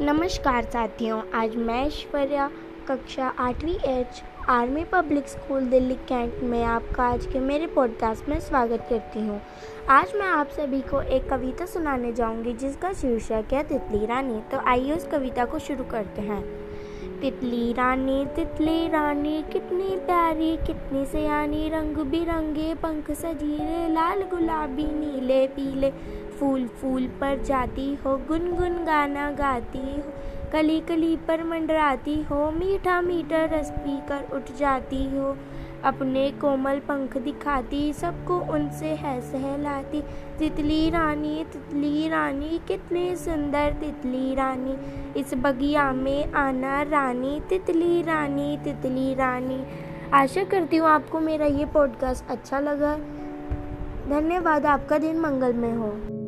नमस्कार साथियों, आज मैं ऐश्वर्या, कक्षा आठवीं H, army public school Delhi Cantt में आपका आज के मेरे पॉडकास्ट में स्वागत करती हूँ। आज मैं आप सभी को एक कविता सुनाने जाऊँगी, जिसका शीर्षक है, तितली रानी। तो आइए उस कविता को शुरू करते हैं। तितली रानी तितली रानी, कितनी प्यारी, कितनी सयानी, रंग बिरंगे पंख सजीले लाल गुलाबी, नीले, पीले। फूल फूल पर जाती हो, गुनगुन गाना गाती हो कली कली पर मंडराती हो, मीठा मीठा रस पी कर उठ जाती हो, अपने कोमल पंख दिखाती, सबको उनसे है सहलाती, तितली रानी तितली रानी, कितनी सुंदर तितली रानी, इस बगिया में आना रानी, तितली रानी तितली रानी। आशा करती हूँ आपको मेरा ये पॉडकास्ट अच्छा लगा। धन्यवाद, आपका दिन मंगलमय हो।